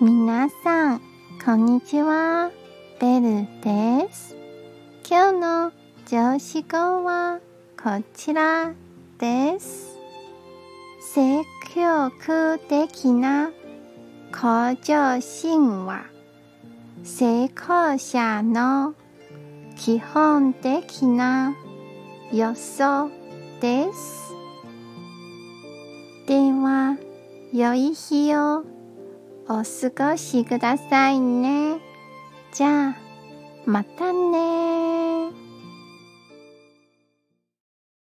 皆さん、こんにちは。ベルです。今日の上司語はこちらです。積極的な向上心は成功者の基本的な要素です。では、良い日をお過ごしくださいね。じゃあ、またね